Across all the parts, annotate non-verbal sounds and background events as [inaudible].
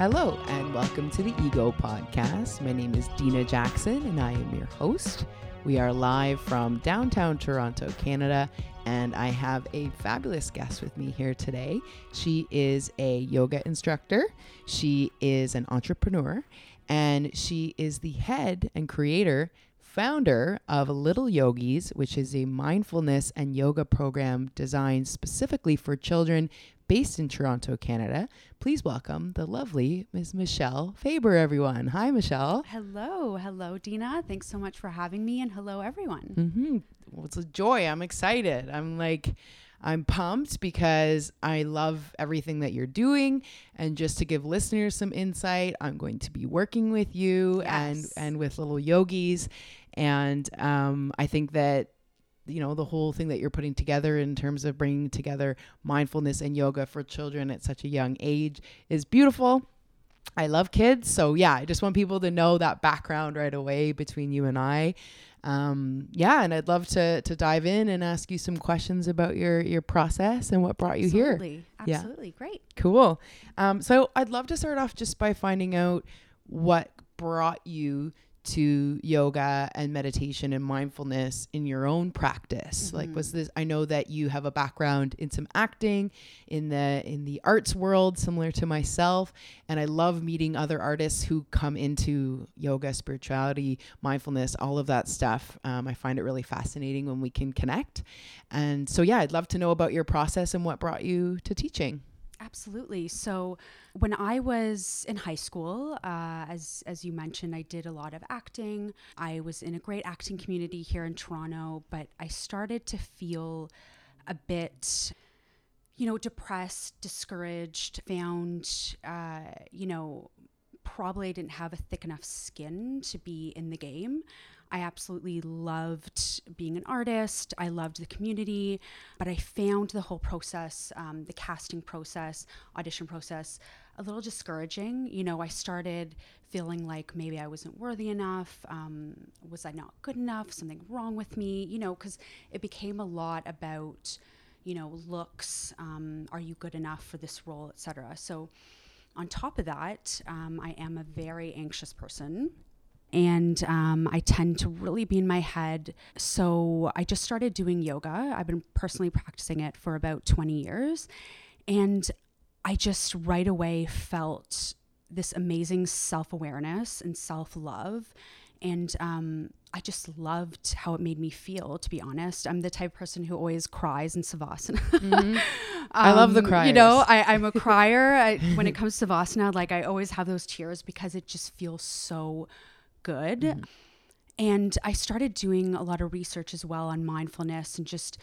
Hello, and welcome to the Ego Podcast. My name is Dina Jackson, and I am your host. We are live from downtown Toronto, Canada, and I have a fabulous guest with me here today. She is a yoga instructor, she is an entrepreneur, and she is the head and creator founder of Little Yogis, which is a mindfulness and yoga program designed specifically for children based in Toronto, Canada. Please welcome the lovely Ms. Michelle Faber, everyone. Hi, Michelle. Hello, hello, Dina. Thanks so much for having me, and hello, everyone. Mm-hmm. Well, it's a joy. I'm excited. I'm like, I'm pumped because I love everything that you're doing. And just to give listeners some insight, I'm going to be working with you Yes. and and with little yogis. And um, I think that you know the whole thing that you're putting together in terms of bringing together mindfulness and yoga for children at such a young age is beautiful. I love kids, so yeah, I just want people to know that background right away between you and I. Um, yeah, and I'd love to to dive in and ask you some questions about your your process and what brought you here. Absolutely, Yeah. absolutely, great. Cool. Um, so I'd love to start off just by finding out what brought you to yoga and meditation and mindfulness in your own practice. Like was this I know that you have a background in some acting in the in the arts world similar to myself and I love meeting other artists who come into yoga, spirituality, mindfulness, all of that stuff. Um, I find it really fascinating when we can connect. And so yeah, I'd love to know about your process and what brought you to teaching. Absolutely. So, when I was in high school, uh, as as you mentioned, I did a lot of acting. I was in a great acting community here in Toronto, but I started to feel a bit, you know, depressed, discouraged. Found, uh, you know, probably didn't have a thick enough skin to be in the game. I absolutely loved being an artist. I loved the community, but I found the whole process, um, the casting process, audition process, a little discouraging. You know, I started feeling like maybe I wasn't worthy enough. Um, was I not good enough? Something wrong with me? You know, because it became a lot about, you know, looks. Um, are you good enough for this role, etc. So, on top of that, um, I am a very anxious person and um, I tend to really be in my head. So I just started doing yoga. I've been personally practicing it for about 20 years. And I just right away felt this amazing self awareness and self love. And um, I just loved how it made me feel, to be honest. I'm the type of person who always cries in Savasana. [laughs] I love the Um, You know. I, I'm a crier. I, when it comes to Savasana, like I always have those tears because it just feels so good. Mm. And I started doing a lot of research as well on mindfulness and just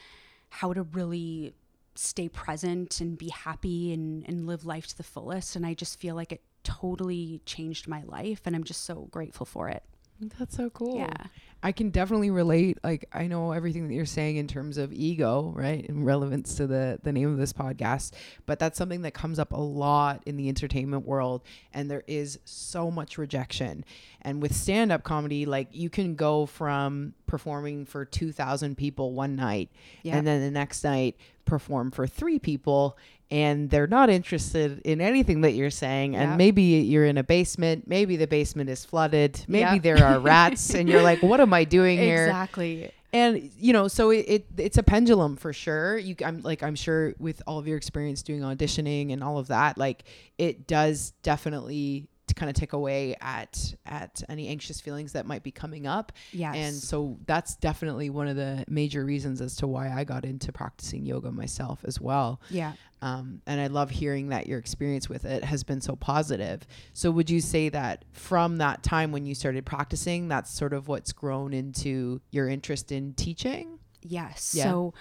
how to really stay present and be happy and, and live life to the fullest. And I just feel like it totally changed my life. And I'm just so grateful for it. That's so cool. Yeah. I can definitely relate. Like I know everything that you're saying in terms of ego, right? In relevance to the the name of this podcast, but that's something that comes up a lot in the entertainment world and there is so much rejection. And with stand-up comedy, like you can go from performing for 2000 people one night Yeah. and then the next night perform for 3 people and they're not interested in anything that you're saying and maybe you're in a basement maybe the basement is flooded maybe Yep. there are rats and you're like what am i doing here Exactly. and you know so it, it it's a pendulum for sure you i'm like i'm sure with all of your experience doing auditioning and all of that like it does definitely kind of take away at at any anxious feelings that might be coming up Yes. and so that's definitely one of the major reasons as to why i got into practicing yoga myself as well Yeah. um, and I love hearing that your experience with it has been so positive. So, would you say that from that time when you started practicing, that's sort of what's grown into your interest in teaching? Yes. Yeah. So,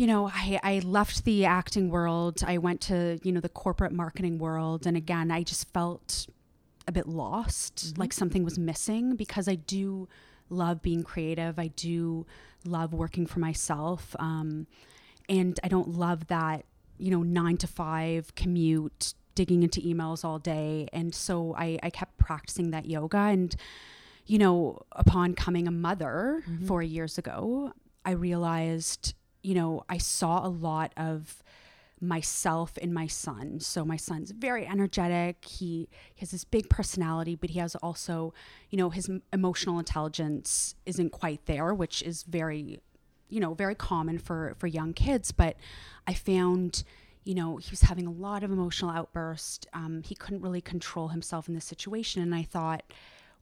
you know, I, I left the acting world. I went to, you know, the corporate marketing world. And again, I just felt a bit lost, like something was missing because I do love being creative. I do love working for myself. Um, and I don't love that, you know, nine to five commute, digging into emails all day. And so I, I kept practicing that yoga. And, you know, upon coming a mother four years ago, I realized, you know, I saw a lot of myself in my son. So my son's very energetic. He, he has this big personality, but he has also, you know, his emotional intelligence isn't quite there, which is very, you know, very common for for young kids. But I found, you know, he was having a lot of emotional outbursts. Um, he couldn't really control himself in this situation, and I thought,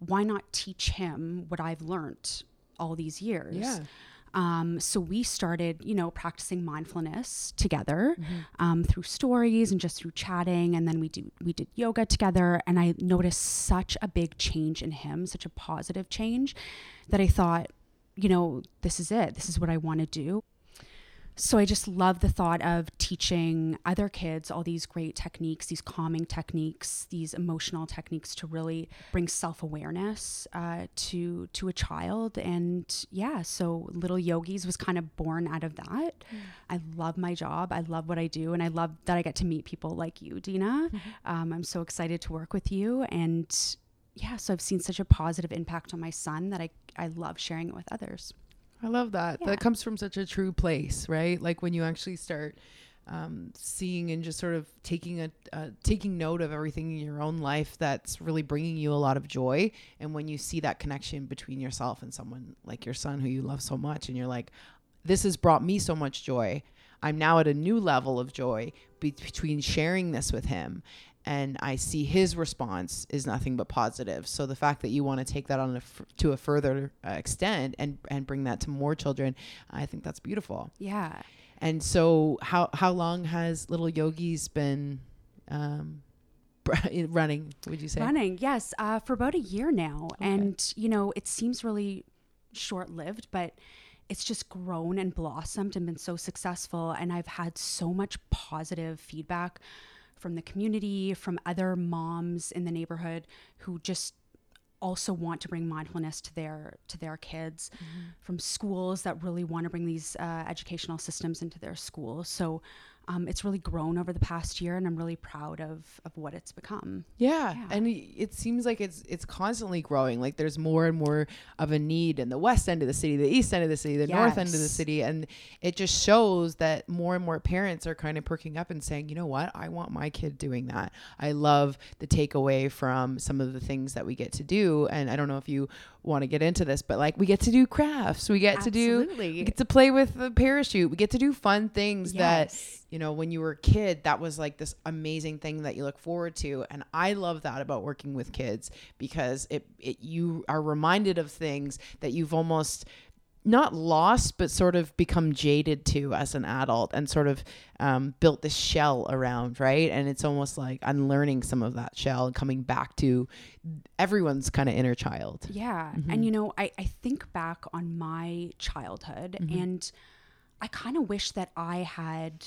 why not teach him what I've learned all these years? Yeah. Um, so we started, you know, practicing mindfulness together um, through stories and just through chatting, and then we do we did yoga together, and I noticed such a big change in him, such a positive change, that I thought, you know, this is it. This is what I want to do. So I just love the thought of teaching other kids all these great techniques, these calming techniques, these emotional techniques to really bring self awareness uh, to to a child. And yeah, so Little Yogis was kind of born out of that. I love my job. I love what I do, and I love that I get to meet people like you, Dina. Um, I'm so excited to work with you, and yeah, so I've seen such a positive impact on my son that I I love sharing it with others. I love that. Yeah. That comes from such a true place, right? Like when you actually start um, seeing and just sort of taking a uh, taking note of everything in your own life that's really bringing you a lot of joy, and when you see that connection between yourself and someone like your son who you love so much, and you're like, this has brought me so much joy. I'm now at a new level of joy be- between sharing this with him and I see his response is nothing but positive. So the fact that you want to take that on a f- to a further uh, extent and and bring that to more children, I think that's beautiful. Yeah. And so how how long has Little Yogis been um, [laughs] running? Would you say Running, yes, uh, for about a year now. Okay. And, you know, it seems really short lived, but it's just grown and blossomed and been so successful. And I've had so much positive feedback from the community, from other moms in the neighborhood who just also want to bring mindfulness to their to their kids from schools that really want to bring these uh, educational systems into their schools so um, it's really grown over the past year and i'm really proud of of what it's become Yeah. Yeah. and it seems like it's it's constantly growing. Like there's more and more of a need in the west end of the city, the east end of the city, the north end of the city, and it just shows that more and more parents are kind of perking up and saying, you know what, I want my kid doing that. I love the takeaway from some of the things that we get to do, and I don't know if you want to get into this, but like we get to do crafts, we get to do, we get to play with the parachute, we get to do fun things that you know, when you were a kid, that was like this amazing thing that you look forward to. And I love that about working with kids because it, it you are reminded of things that you've almost not lost, but sort of become jaded to as an adult and sort of um, built this shell around, right? And it's almost like unlearning some of that shell and coming back to everyone's kind of inner child. Yeah. Mm-hmm. And you know, I, I think back on my childhood Mm-hmm. and I kind of wish that I had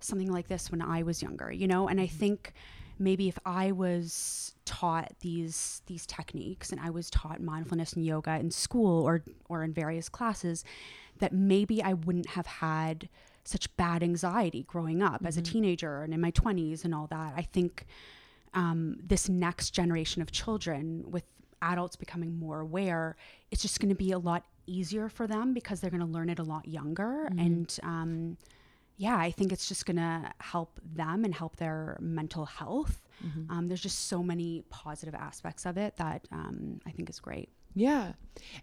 something like this when I was younger, you know? And I Mm-hmm. think maybe if I was taught these these techniques and I was taught mindfulness and yoga in school or or in various classes, that maybe I wouldn't have had such bad anxiety growing up as a Mm-hmm. teenager and in my 20s and all that. I think um, this next generation of children with adults becoming more aware, it's just going to be a lot easier for them because they're going to learn it a lot younger. And um, yeah, I think it's just going to help them and help their mental health. Um, there's just so many positive aspects of it that um, I think is great. Yeah.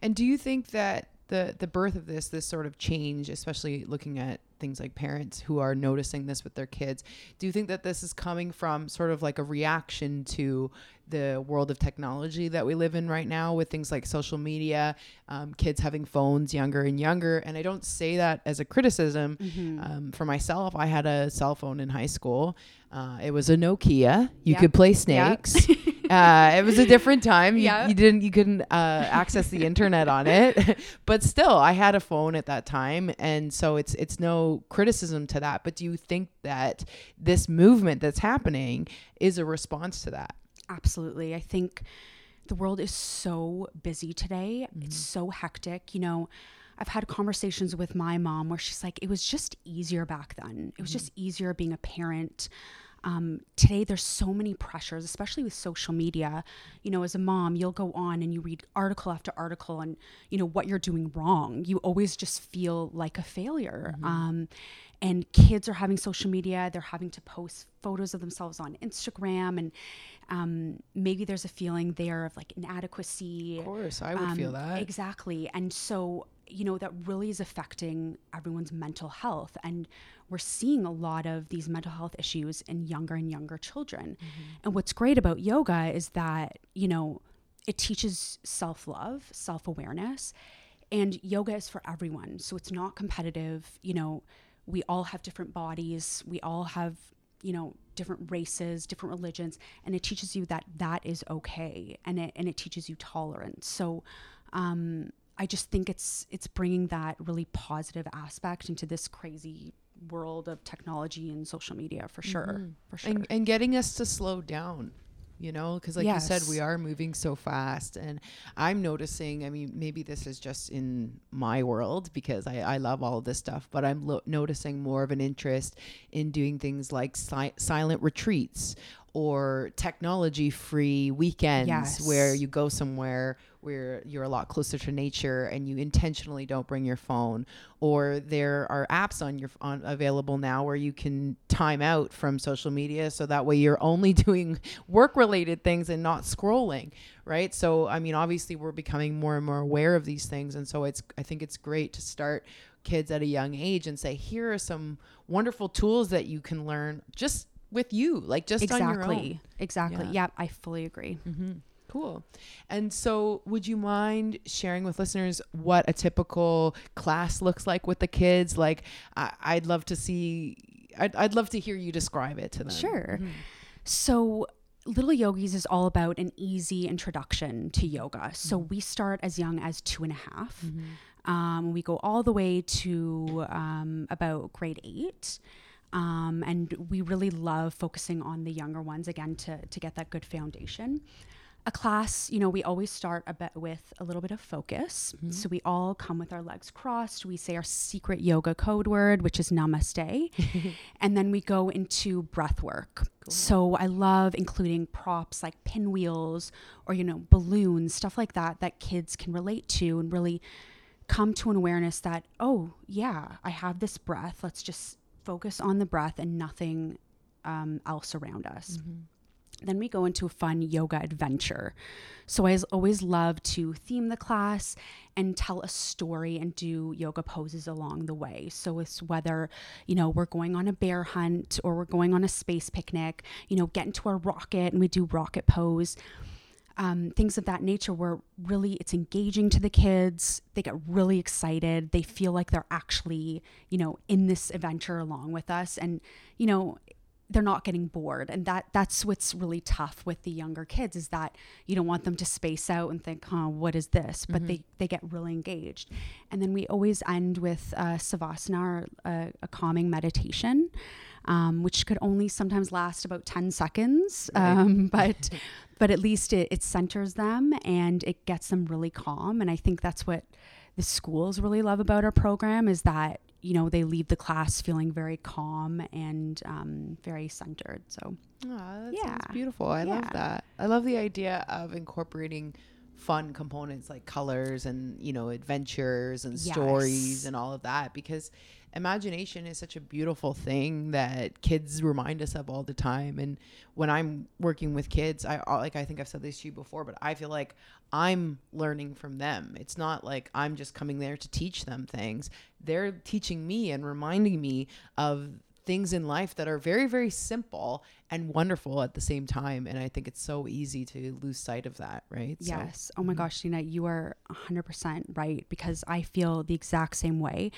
And do you think that the the birth of this this sort of change, especially looking at things like parents who are noticing this with their kids, do you think that this is coming from sort of like a reaction to the world of technology that we live in right now with things like social media, um, kids having phones younger and younger? And I don't say that as a criticism. Um, for myself, I had a cell phone in high school. Uh, it was a Nokia. You Yep. could play Yep. [laughs] uh, it was a different time. You, Yeah. you didn't you couldn't uh, access the internet on it, [laughs] but still, I had a phone at that time, and so it's it's no criticism to that. But do you think that this movement that's happening is a response to that? Absolutely. I think the world is so busy today. It's so hectic. You know, I've had conversations with my mom where she's like, it was just easier back then. It was just easier being a parent. Um, today, there's so many pressures, especially with social media. You know, as a mom, you'll go on and you read article after article and, you know, what you're doing wrong. You always just feel like a failure. Um, and kids are having social media they're having to post photos of themselves on instagram and um, maybe there's a feeling there of like inadequacy Of course, I would feel um, that. Exactly. And so, you know, that really is affecting everyone's mental health. And we're seeing a lot of these mental health issues in younger and younger children. Mm-hmm. And what's great about yoga is that, you know, it teaches self love, self awareness. And yoga is for everyone. So it's not competitive. You know, we all have different bodies, we all have, you know, different races, different religions, and it teaches you that that is okay, and it and it teaches you tolerance. So, um, I just think it's it's bringing that really positive aspect into this crazy world of technology and social media for sure, for sure. and, and getting us to slow down you know because like you said we are moving so fast and i'm noticing i mean maybe this is just in my world because i, I love all of this stuff but i'm lo- noticing more of an interest in doing things like si- silent retreats or technology free weekends where you go somewhere where you're a lot closer to nature and you intentionally don't bring your phone or there are apps on your on available now where you can time out from social media so that way you're only [laughs] doing work related things and not scrolling right? So i mean obviously we're becoming more and more aware of these things and so it's i think it's great to start kids at a young age and say here are some wonderful tools that you can learn just with you like just on your own exactly, exactly. Yeah. Yeah, I fully agree. Cool. And so, would you mind sharing with listeners what a typical class looks like with the kids? Like, I, I'd love to see. I'd, I'd love to hear you describe it to them. Sure. So, Little Yogis is all about an easy introduction to yoga. So, we start as young as two and a half. Um, we go all the way to um, about grade eight. Um, and we really love focusing on the younger ones again to, to get that good foundation. A class, you know, we always start a bit with a little bit of focus. So we all come with our legs crossed. We say our secret yoga code word, which is namaste. [laughs] and then we go into breath work. So I love including props like pinwheels or, you know, balloons, stuff like that, that kids can relate to and really come to an awareness that, oh, yeah, I have this breath. Let's just focus on the breath and nothing um, else around us. Then we go into a fun yoga adventure. So I always love to theme the class and tell a story and do yoga poses along the way. So it's whether, you know, we're going on a bear hunt or we're going on a space picnic, you know, get into our rocket and we do rocket pose um, things of that nature where really it's engaging to the kids. They get really excited. They feel like they're actually you know in this adventure along with us. And you know they're not getting bored. And that that's what's really tough with the younger kids is that you don't want them to space out and think huh what is this? But they they get really engaged. And then we always end with uh, savasana or a, a calming meditation um, which could only sometimes last about 10 seconds um, [laughs] but but at least it, it centers them and it gets them really calm and i think that's what the schools really love about our program is that you know they leave the class feeling very calm and um, very centered so Aw, that Yeah. beautiful. I love that. I love the idea of incorporating fun components like colors and you know adventures and stories and all of that because imagination is such a beautiful thing that kids remind us of all the time. And when i'm working with kids i uh, like i think i've said this to you before but i feel like i'm learning from them. It's not like i'm just coming there to teach them things. They're teaching me and reminding me of things in life that are very very simple and wonderful at the same time and i think it's so easy to lose sight of that right So- Yes. Oh my mm-hmm. gosh, Dina, you are 100% right because I feel the exact same way.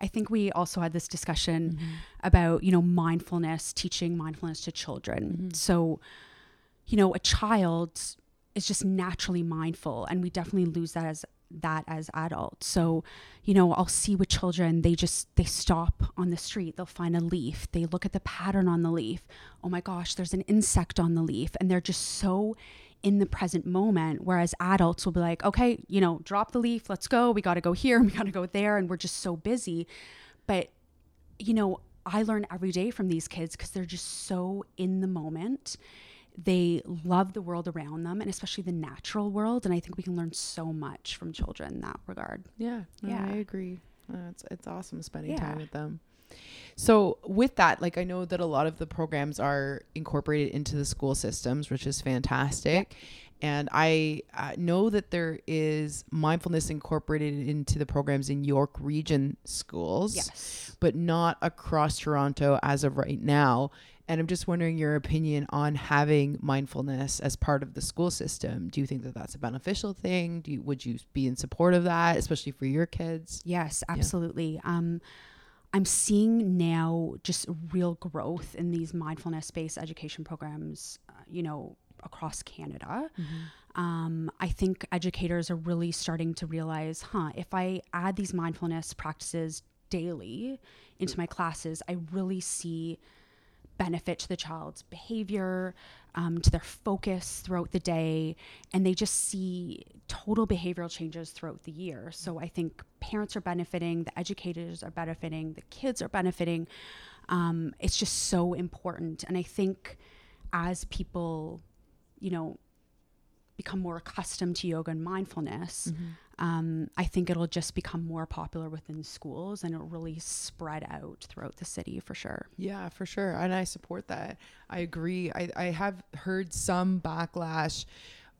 I think we also had this discussion mm-hmm. about, you know, mindfulness, teaching mindfulness to children. Mm-hmm. So, you know, a child is just naturally mindful and we definitely lose that as that as adults. So, you know, I'll see with children, they just they stop on the street, they'll find a leaf, they look at the pattern on the leaf. Oh my gosh, there's an insect on the leaf and they're just so in the present moment whereas adults will be like, "Okay, you know, drop the leaf, let's go. We got to go here, [laughs] we got to go there." And we're just so busy. But you know, I learn every day from these kids because they're just so in the moment. They love the world around them and especially the natural world. And I think we can learn so much from children in that regard. Yeah, no, Yeah. I agree. Uh, it's it's awesome spending time with them. So with that, like I know that a lot of the programs are incorporated into the school systems, which is fantastic. And I uh, know that there is mindfulness incorporated into the programs in York Region schools, Yes. but not across Toronto as of right now. And I'm just wondering your opinion on having mindfulness as part of the school system. Do you think that that's a beneficial thing? Do you, would you be in support of that, especially for your kids? Yes, absolutely. Um, I'm seeing now just real growth in these mindfulness based education programs, uh, you know, across Canada. Um, I think educators are really starting to realize, huh, if I add these mindfulness practices daily into my classes, I really see benefit to the child's behavior, um, to their focus throughout the day, and they just see total behavioral changes throughout the year. So I think parents are benefiting, the educators are benefiting, the kids are benefiting. Um, it's just so important. And I think as people, you know, become more accustomed to yoga and mindfulness, um, I think it'll just become more popular within schools and it'll really spread out throughout the city for sure. Yeah, for sure. And I support that. I agree. I, I have heard some backlash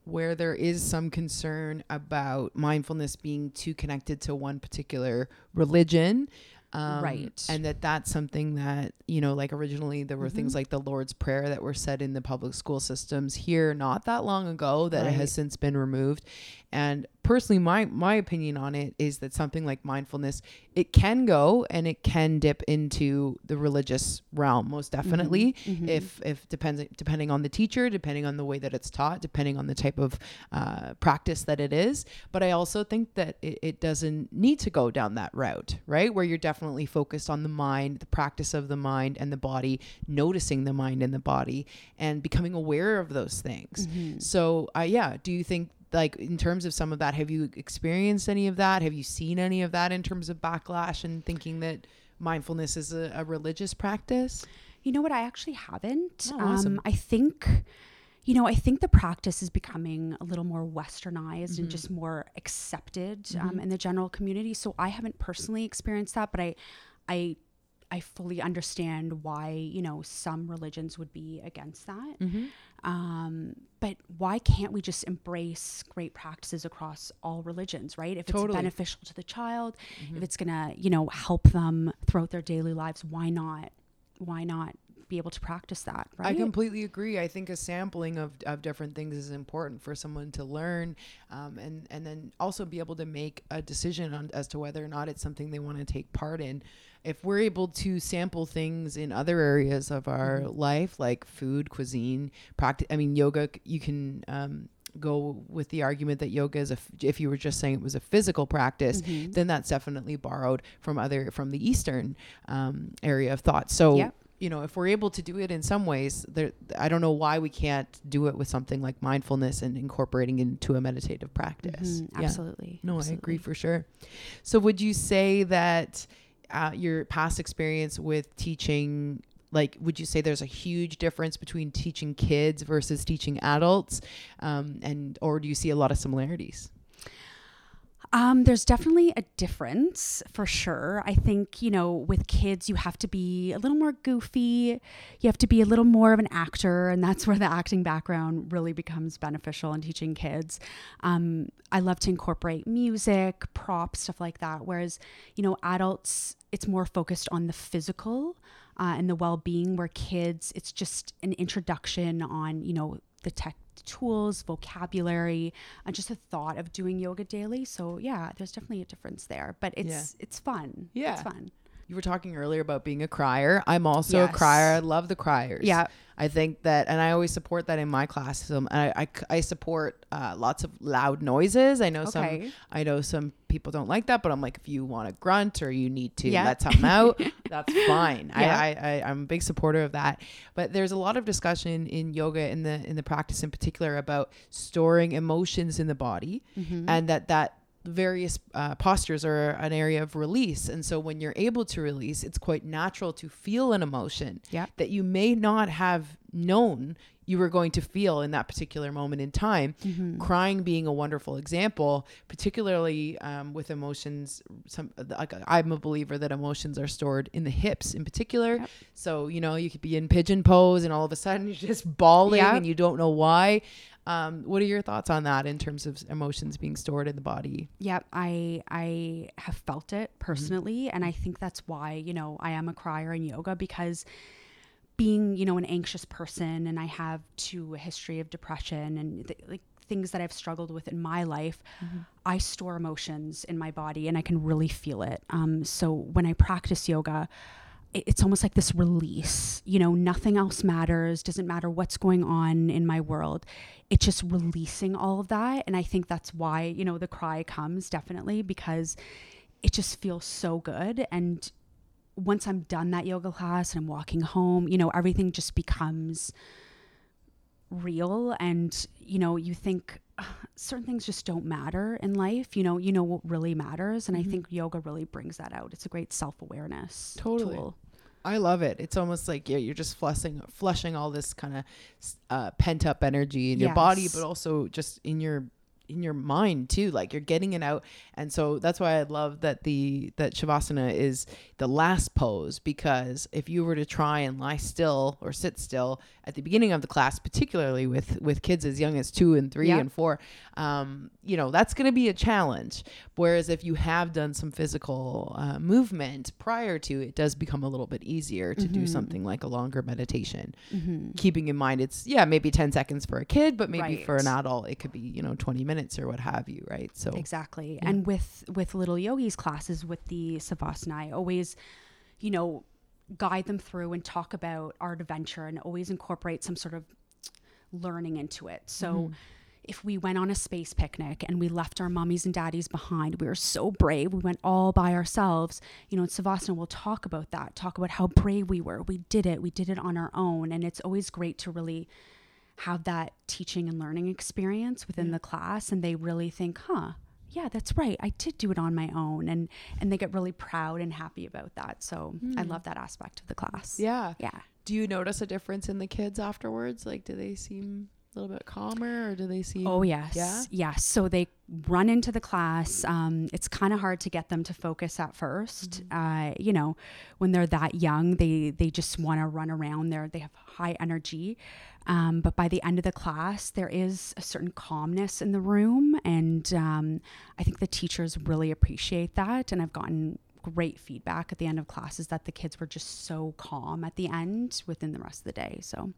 where there is some concern about mindfulness being too connected to one particular religion. Um, Right. And that that's something that, you know, like originally there were things like the Lord's Prayer that were said in the public school systems here not that long ago that Right. has since been removed. And personally, my, my opinion on it is that something like mindfulness, it can go and it can dip into the religious realm, most definitely. If, if depends, depending on the teacher, depending on the way that it's taught, depending on the type of uh, practice that it is. But I also think that it, it doesn't need to go down that route, right? Where you're definitely focused on the mind, the practice of the mind and the body, noticing the mind and the body, and becoming aware of those things. So, uh, yeah, do you think? Like in terms of some of that, have you experienced any of that? Have you seen any of that in terms of backlash and thinking that mindfulness is a, a religious practice? You know what? I actually haven't. Oh, awesome. um, I think, you know, I think the practice is becoming a little more westernized and just more accepted um, in the general community. So I haven't personally experienced that, but I, I, I fully understand why you know some religions would be against that. Um, but why can't we just embrace great practices across all religions, right? If it's beneficial to the child, if it's gonna, you know, help them throughout their daily lives, why not? Why not be able to practice that, right? I completely agree. I think a sampling of, of different things is important for someone to learn, um, and and then also be able to make a decision on as to whether or not it's something they want to take part in. If we're able to sample things in other areas of our Mm-hmm. life, like food, cuisine, practice. I mean, yoga. You can. Um, go with the argument that yoga is a f- if you were just saying it was a physical practice Mm-hmm. then that's definitely borrowed from other from the eastern um, area of thought so Yep. you know, if we're able to do it in some ways, there, I don't know why we can't do it with something like mindfulness and incorporating into a meditative practice. Mhm, Yeah. absolutely. No, I agree for sure. So, would you say that uh, your past experience with teaching, like, would you say there's a huge difference between teaching kids versus teaching adults, um, and or do you see a lot of similarities? Um, there's definitely a difference for sure. I think, you know, with kids, you have to be a little more goofy. You have to be a little more of an actor. And that's [laughs] where the acting background really becomes beneficial in teaching kids. Um, I love to incorporate music, props, stuff like that. Whereas, you know, adults, it's more focused on the physical uh, and the well being, where kids, it's just an introduction on, you know, the tech tools, vocabulary, and just the thought of doing yoga daily. So yeah, there's definitely a difference there, but it's it's fun. Yeah. it's fun. You were talking earlier about being a crier. I'm also a crier. I love the criers. Yeah. I think that, and I always support that in my class. Um, and I, I, I support uh, lots of loud noises. I know Okay. some, I know some people don't like that, but I'm like, if you want to grunt or you need to Yeah. let something out, [laughs] that's fine. Yeah. I, I, I, I'm a big supporter of that. But there's a lot of discussion in yoga, in the in the practice in particular, about storing emotions in the body, Mm-hmm. and that that various uh, postures are an area of release. And so when you're able to release, it's quite natural to feel an emotion Yeah. that you may not have known you were going to feel in that particular moment in time. Mm-hmm. Crying being a wonderful example, particularly um, with emotions. Some like I'm a believer that emotions are stored in the hips in particular. Yep. So you know you could be in pigeon pose and all of a sudden you're just bawling Yep. and you don't know why. Um, what are your thoughts on that in terms of emotions being stored in the body? Yep, I I have felt it personally, and I think that's why you know I am a crier in yoga because being you know an anxious person, and I have too a history of depression and th- like things that I've struggled with in my life. I store emotions in my body, and I can really feel it. Um, so when I practice yoga. It- It's almost like this release, you know, nothing else matters, doesn't matter what's going on in my world. It's just releasing all of that. And I think that's why, you know, the cry comes definitely because it just feels so good. And once I'm done that yoga class and I'm walking home, you know, everything just becomes real. And, you know, you think "Ugh, certain things just don't matter in life. You know, you know what really matters. And I mm-hmm. think yoga really brings that out. It's a great self awareness Totally. tool. I love it. It's almost like yeah, you're just flushing flushing all this kind of uh, pent up energy in your body, but also just in your in your mind too. Like you're getting it out, and so that's why I love that the that shavasana is the last pose because if you were to try and lie still or sit still at the beginning of the class, particularly with with kids as young as two and three Yep. and four, um, you know that's going to be a challenge. Whereas if you have done some physical uh, movement prior to, it does become a little bit easier to do something like a longer meditation. Keeping in mind it's yeah maybe ten seconds for a kid, but maybe for an adult it could be you know twenty minutes or what have you, right? So Exactly. And with with little yogis classes with the savasana, I always, you know, guide them through and talk about our adventure and always incorporate some sort of learning into it. So mm-hmm. if we went on a space picnic and we left our mummies and daddies behind, we were so brave. We went all by ourselves. You know, in Savasana, we'll talk about that, talk about how brave we were. We did it. We did it on our own. And it's always great to really have that teaching and learning experience within the class and they really think, huh, yeah, that's right. I did do it on my own. And and they get really proud and happy about that. So I love that aspect of the class. yeah. Yeah. Do you notice a difference in the kids afterwards? Like, do they seem a little bit calmer, or do they seem? Oh yes, Yeah? yes. So they run into the class. Um, it's kind of hard to get them to focus at 1st Uh, you know, when they're that young, they they just want to run around. There, they have high energy. Um, but by the end of the class, there is a certain calmness in the room, and um, I think the teachers really appreciate that. And I've gotten great feedback at the end of classes that the kids were just so calm at the end within the rest of the day. So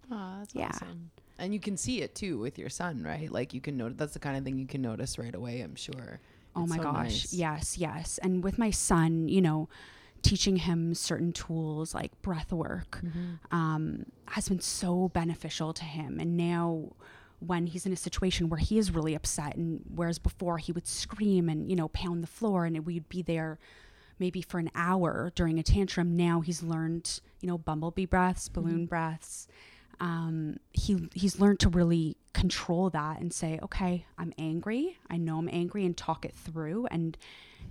Yeah. awesome. And you can see it too with your son, right? Like you can notice that's the kind of thing you can notice right away. I'm sure. Oh It's my so gosh. nice. Yes, yes. And with my son, you know, teaching him certain tools like breath work Mm-hmm. um, has been so beneficial to him. And now, when he's in a situation where he is really upset, and whereas before he would scream and, you know, pound the floor and we'd be there maybe for an hour during a tantrum, now he's learned, you know, bumblebee breaths, balloon breaths. Um, he he's learned to really control that and say, okay, I'm angry. I know I'm angry, and talk it through. And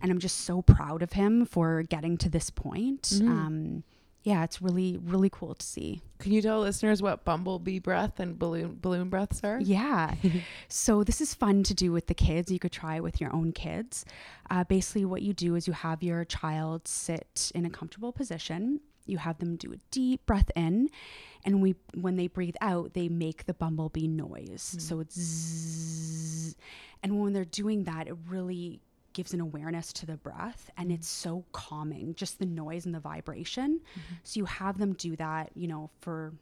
and I'm just so proud of him for getting to this point. Um, yeah, it's really really cool to see. Can you tell listeners what bumblebee breath and balloon balloon breaths are? Yeah. [laughs] so this is fun to do with the kids. You could try it with your own kids. Uh, basically, what you do is you have your child sit in a comfortable position. You have them do a deep breath in, and we when they breathe out, they make the bumblebee noise. So it's zzz. and when they're doing that, it really gives an awareness to the breath and it's so calming just the noise and the vibration so you have them do that you know for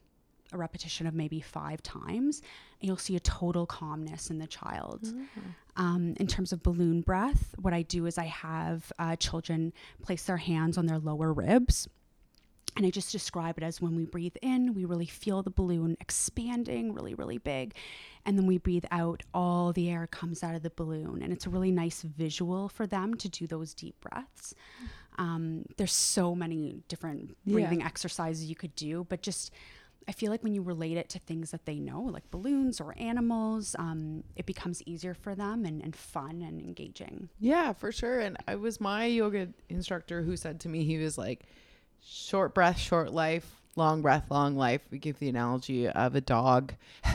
a repetition of maybe five times, and you'll see a total calmness in the child. Um, in terms of balloon breath, what I do is I have uh, children place their hands on their lower ribs. And I just describe it as when we breathe in, we really feel the balloon expanding really, really big. And then we breathe out, all the air comes out of the balloon. And it's a really nice visual for them to do those deep breaths. Um, there's so many different Yeah. breathing exercises you could do, but just I feel like when you relate it to things that they know, like balloons or animals, um, it becomes easier for them and, and fun and engaging. Yeah, for sure. And I was my yoga instructor who said to me, he was like, short breath, short life. long breath, long life. We give the analogy of a dog [laughs]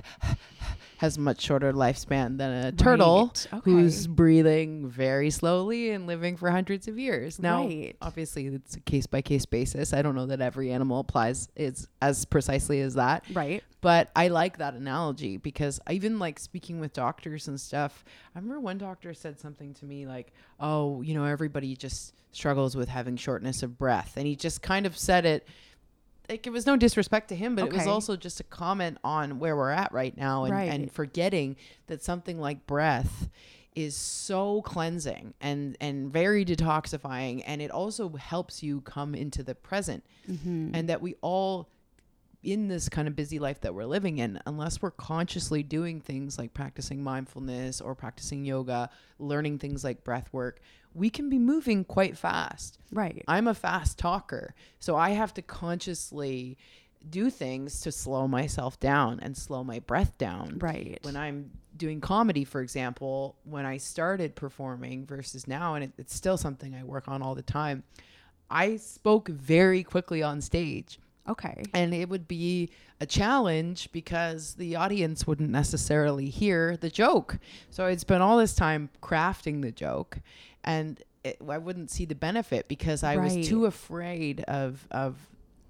has a much shorter lifespan than a turtle Right. Okay. who's breathing very slowly and living for hundreds of years. Now, Right. obviously, it's a case by case basis. I don't know that every animal applies is as precisely as that. right. But I like that analogy because I even like speaking with doctors and stuff. I remember one doctor said something to me like, "Oh, you know, everybody just struggles with having shortness of breath," and he just kind of said it like it was no disrespect to him, but it was also just a comment on where we're at right now and, and forgetting that something like breath is so cleansing and and very detoxifying and it also helps you come into the present. Mm-hmm. and that we all in this kind of busy life that we're living in unless we're consciously doing things like practicing mindfulness or practicing yoga learning things like breath work we can be moving quite fast Right. i'm a fast talker so i have to consciously do things to slow myself down and slow my breath down Right. when I'm doing comedy, for example, when I started performing versus now, and it, it's still something I work on all the time, I spoke very quickly on stage. Okay. And it would be a challenge because the audience wouldn't necessarily hear the joke. So I'd spent all this time crafting the joke and it, I wouldn't see the benefit because I Right. was too afraid of, of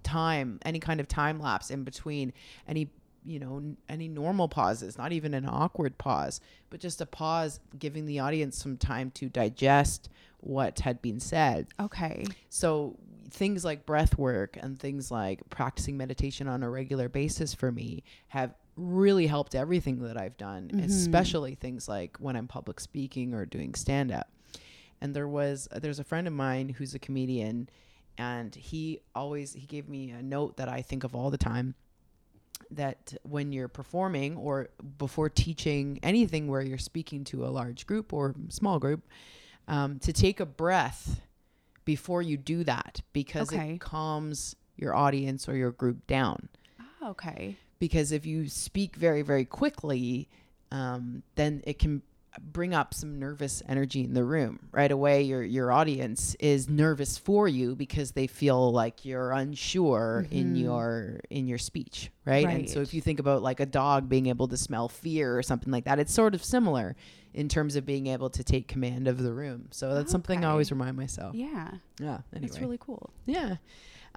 time, any kind of time lapse in between any, you know, n- any normal pauses, not even an awkward pause, but just a pause giving the audience some time to digest what had been said. Okay. So things like breath work and things like practicing meditation on a regular basis for me have really helped everything that I've done, especially things like when I'm public speaking or doing stand up. And there was there's a friend of mine who's a comedian and he always he gave me a note that I think of all the time that when you're performing or before teaching anything where you're speaking to a large group or small group um, to take a breath before you do that because Okay. it calms your audience or your group down Ah, okay. because if you speak very very quickly um, then it can bring up some nervous energy in the room right away your your audience is nervous for you because they feel like you're unsure in your in your speech right? and so if you think about like a dog being able to smell fear or something like that it's sort of similar in terms of being able to take command of the room so that's something i always remind myself Yeah. yeah anyway That's really cool. yeah.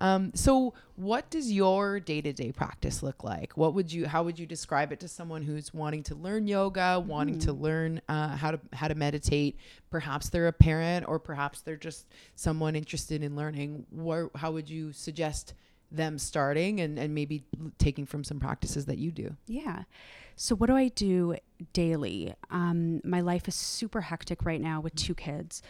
Um, so what does your day-to-day practice look like? What would you how would you describe it to someone who's wanting to learn yoga, wanting to learn uh, how to how to meditate? Perhaps they're a parent or perhaps they're just someone interested in learning. Where, how would you suggest them starting and, and maybe taking from some practices that you do? Yeah. So, what do I do daily? Um, my life is super hectic right now with two kids.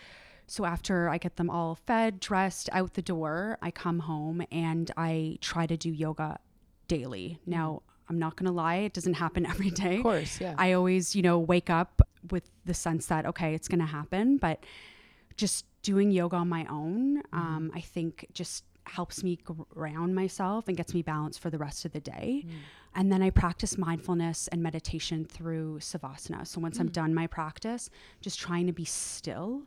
So, after I get them all fed, dressed, out the door, I come home and I try to do yoga daily. Now, I'm not going to lie, it doesn't happen [laughs] every day. Of course, yeah. I always, you know, wake up with the sense that, okay, it's going to happen. But just doing yoga on my own, um, I think just helps me ground myself and gets me balanced for the rest of the day. And then I practice mindfulness and meditation through Savasana. So once I'm done my practice, just trying to be still,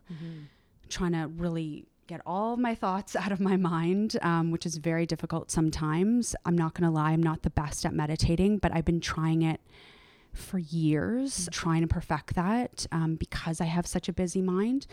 trying to really get all of my thoughts [laughs] out of my mind, um, which is very difficult sometimes. I'm not going to lie, I'm not the best at meditating, but I've been trying it for years, trying to perfect that um, because I have such a busy mind.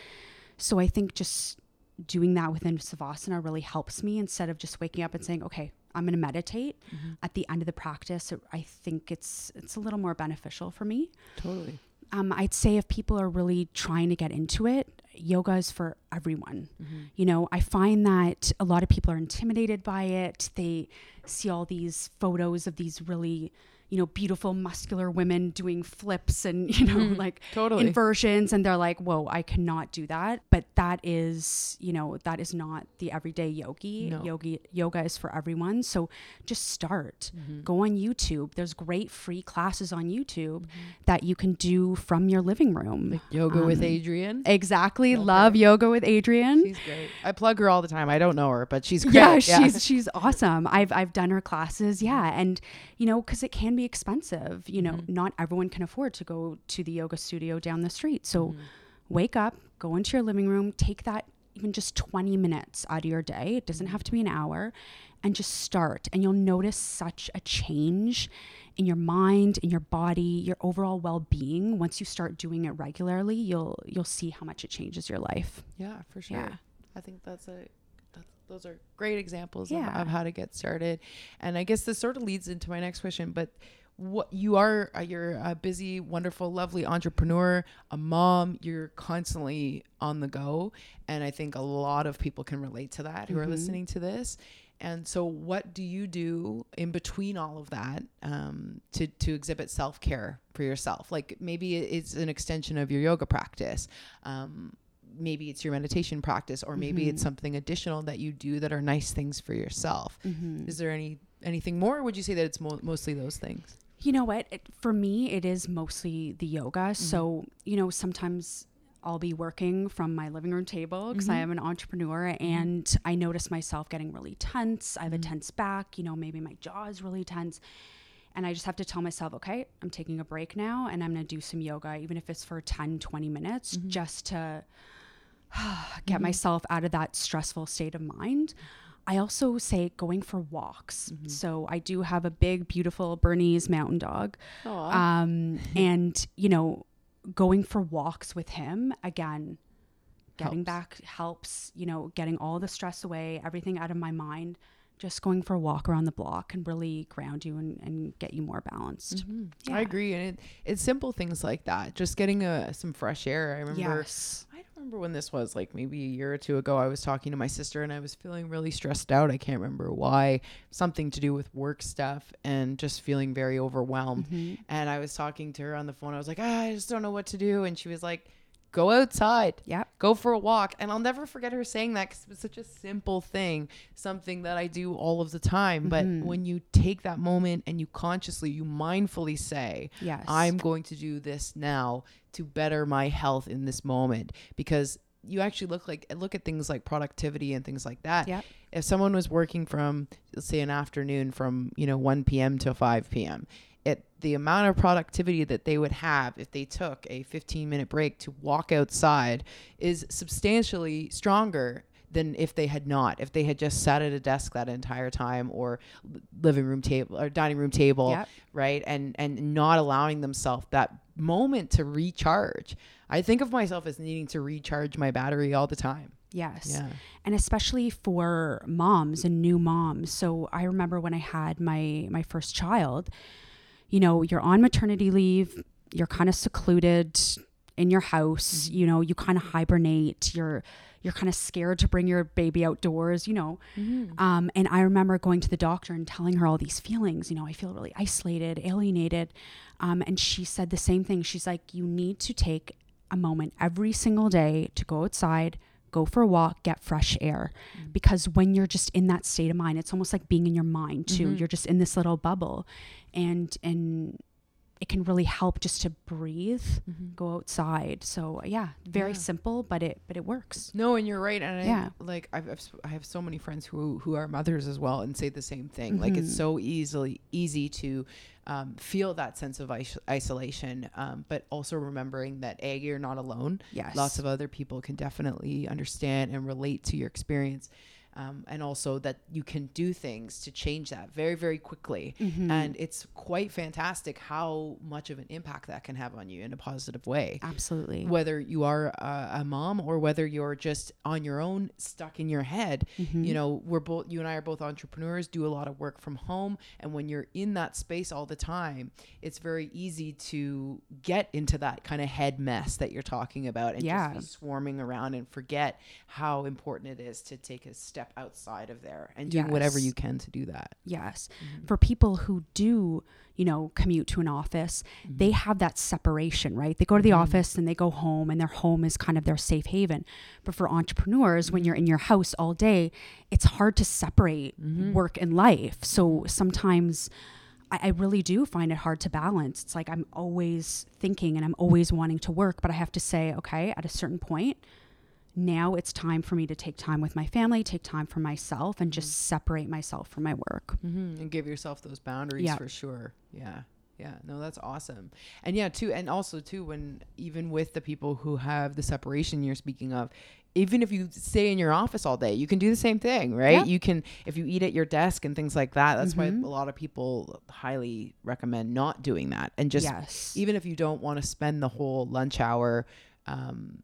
So I think just doing that within Savasana really helps me instead of just waking up and saying, okay, I'm going to meditate. At the end of the practice, I think it's it's a little more beneficial for me. totally. Um, I'd say if people are really trying to get into it, yoga is for everyone. You know, I find that a lot of people are intimidated by it. They see all these photos of these really, you know, beautiful, muscular women doing flips and, [laughs] you know, like Totally. inversions. And they're like, whoa, I cannot do that. But that is, you know, that is not the everyday yogi. No. Yogi yoga is for everyone. So just start. Mm-hmm. Go on YouTube. There's great free classes on YouTube that you can do from your living room. Yoga with Um, Adriene. Exactly. Love yoga with Adriene. She's great. I plug her all the time. I don't know her, but she's great. yeah, she's she's awesome. I've I've done her classes. Yeah, and you know, because it can be expensive. You know, mm-hmm. not everyone can afford to go to the yoga studio down the street. So, mm-hmm. wake up, go into your living room, take that even just 20 minutes out of your day. It doesn't mm-hmm. have to be an hour. And just start. And you'll notice such a change in your mind, in your body, your overall well-being. Once you start doing it regularly, you'll you'll see how much it changes your life. Yeah, for sure. Yeah. I think that's a those are great examples Yeah. of, of how to get started. And I guess this sort of leads into my next question, but what you are uh, you're a busy, wonderful, lovely entrepreneur, a mom, you're constantly on the go, and I think a lot of people can relate to that who are Mhm. listening to this. And so, what do you do in between all of that um, to to exhibit self care for yourself? Like maybe it's an extension of your yoga practice. Um, maybe it's your meditation practice, or maybe it's Mhm. something additional that you do that are nice things for yourself. Mm-hmm. Is there any anything more? Or would you say that it's mo- mostly those things? You know what? It, for me, it is mostly the yoga. So, you know, sometimes I'll be working from my living room table because I Mhm. am an entrepreneur and I notice myself getting really tense. I have Mhm. a tense back, you know, maybe my jaw is really tense. And I just have to tell myself, okay, I'm taking a break now and I'm going to do some yoga, even if it's for 10, 20 minutes, Mhm. just to [sighs] get Mhm. myself out of that stressful state of mind. I also say going for walks. Mhm. So I do have a big, beautiful Bernese mountain dog. Um, [laughs] and, you know, going for walks with him, again, getting Helps. back helps, you know, getting all the stress away, everything out of my mind. Just going for a walk around the block can really ground you and, and get you more balanced. Mhm. Yeah. I agree, and it, it's simple things like that. Just getting a, some fresh air. I remember. Yes. Remember when this was, like maybe a year or two ago. I was talking to my sister and I was feeling really stressed out. I can't remember why. Something to do with work stuff and just feeling very overwhelmed. Mhm. And I was talking to her on the phone. I was like, ah, I just don't know what to do. And she was like, go outside, Yeah. go for a walk. And I'll never forget her saying that because it was such a simple thing, something that I do all of the time. But Mhm. when you take that moment and you consciously, you mindfully say, Yes. I'm going to do this now to better my health in this moment because you actually look like look at things like productivity and things like that. Yep. If someone was working from let's say an afternoon from, you know, 1 p.m. to 5 p.m., it the amount of productivity that they would have if they took a 15 minute break to walk outside is substantially stronger than if they had not if they had just sat at a desk that entire time or living room table or dining room table Yep. right and and not allowing themselves that moment to recharge i think of myself as needing to recharge my battery all the time Yes. yeah and especially for moms and new moms. So I remember when I had my my first child, you know, you're on maternity leave, you're kind of secluded in your house, you know, you kind of hibernate, you're you're kind of scared to bring your baby outdoors, you know. Um, and I remember going to the doctor and telling her all these feelings. You know, I feel really isolated, alienated. Um, and she said the same thing. She's like, you need to take a moment every single day to go outside, go for a walk, get fresh air. Because when you're just in that state of mind, it's almost like being in your mind too. Mhm. You're just in this little bubble, and and it can really help just to breathe, go outside. So yeah, very Yeah. simple, but it but it works. No, and you're right. And I, like I've, I've I have so many friends who who are mothers as well and say the same thing. Like it's Mhm. so easily easy to um, feel that sense of is- isolation, um, but also remembering that a you're not alone. Yes. Lots of other people can definitely understand and relate to your experience. Um, and also that you can do things to change that very, very quickly. Mhm. And it's quite fantastic how much of an impact that can have on you in a positive way Absolutely. whether you are a, a mom or whether you're just on your own stuck in your head Mhm. you know we're both you and i are both entrepreneurs do a lot of work from home and when you're in that space all the time it's very easy to get into that kind of head mess that you're talking about and Yeah. just be swarming around and forget how important it is to take a step outside of there and do whatever you can to do that Yes. Mm-hmm. For people who do, you know, commute to an office, Mm-hmm. they have that separation, right? They go to the office and they go home, and their home is kind of their safe haven. But for entrepreneurs, when you're in your house all day, it's hard to separate Mm-hmm. work and life. So sometimes I, I really do find it hard to balance. It's like I'm always thinking and I'm always wanting to work, but I have to say, okay, at a certain point, now it's time for me to take time with my family, take time for myself, and just separate myself from my work. hmm and give yourself those boundaries Yeah. for sure yeah Yeah, no, that's awesome. And yeah, too, and also too, when even with the people who have the separation you're speaking of, even if you stay in your office all day, you can do the same thing, right? Yeah. You can, if you eat at your desk and things like that. That's Mhm. why a lot of people highly recommend not doing that, and just yes. even if you don't want to spend the whole lunch hour um,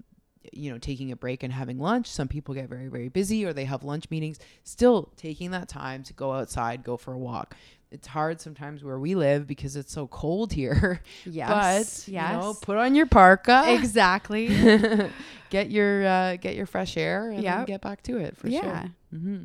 you know taking a break and having lunch some people get very very busy or they have lunch meetings still taking that time to go outside go for a walk it's hard sometimes where we live because it's so cold here [laughs] yes. but yes. you know put on your parka exactly. [laughs] get your uh, get your fresh air and Yep. get back to it for yeah. sure hmm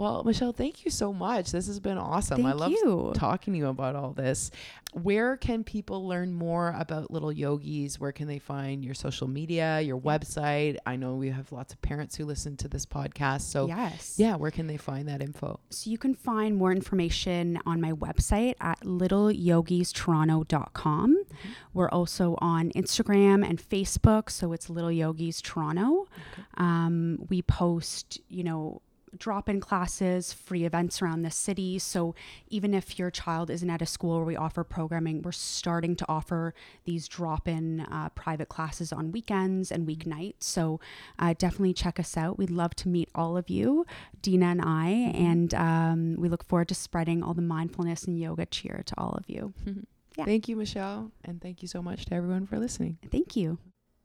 well michelle thank you so much this has been awesome i love you. talking to you about all this. Where can people learn more about Little Yogis? Where can they find your social media, your website? I know we have lots of parents who listen to this podcast. So, yes. yeah, where can they find that info? So you can find more information on my website at littleyogistoronto.com. We're also on Instagram and Facebook, so it's Little Yogis Toronto. Um, we post, you know, drop in classes, free events around the city. So even if your child isn't at a school where we offer programming, we're starting to offer these drop in uh, private classes on weekends and weeknights. So uh, definitely check us out. We'd love to meet all of you, Dina and I, and um, we look forward to spreading all the mindfulness and yoga cheer to all of you. [laughs] Yeah. Thank you, Michelle. And thank you so much to everyone for listening. Thank you.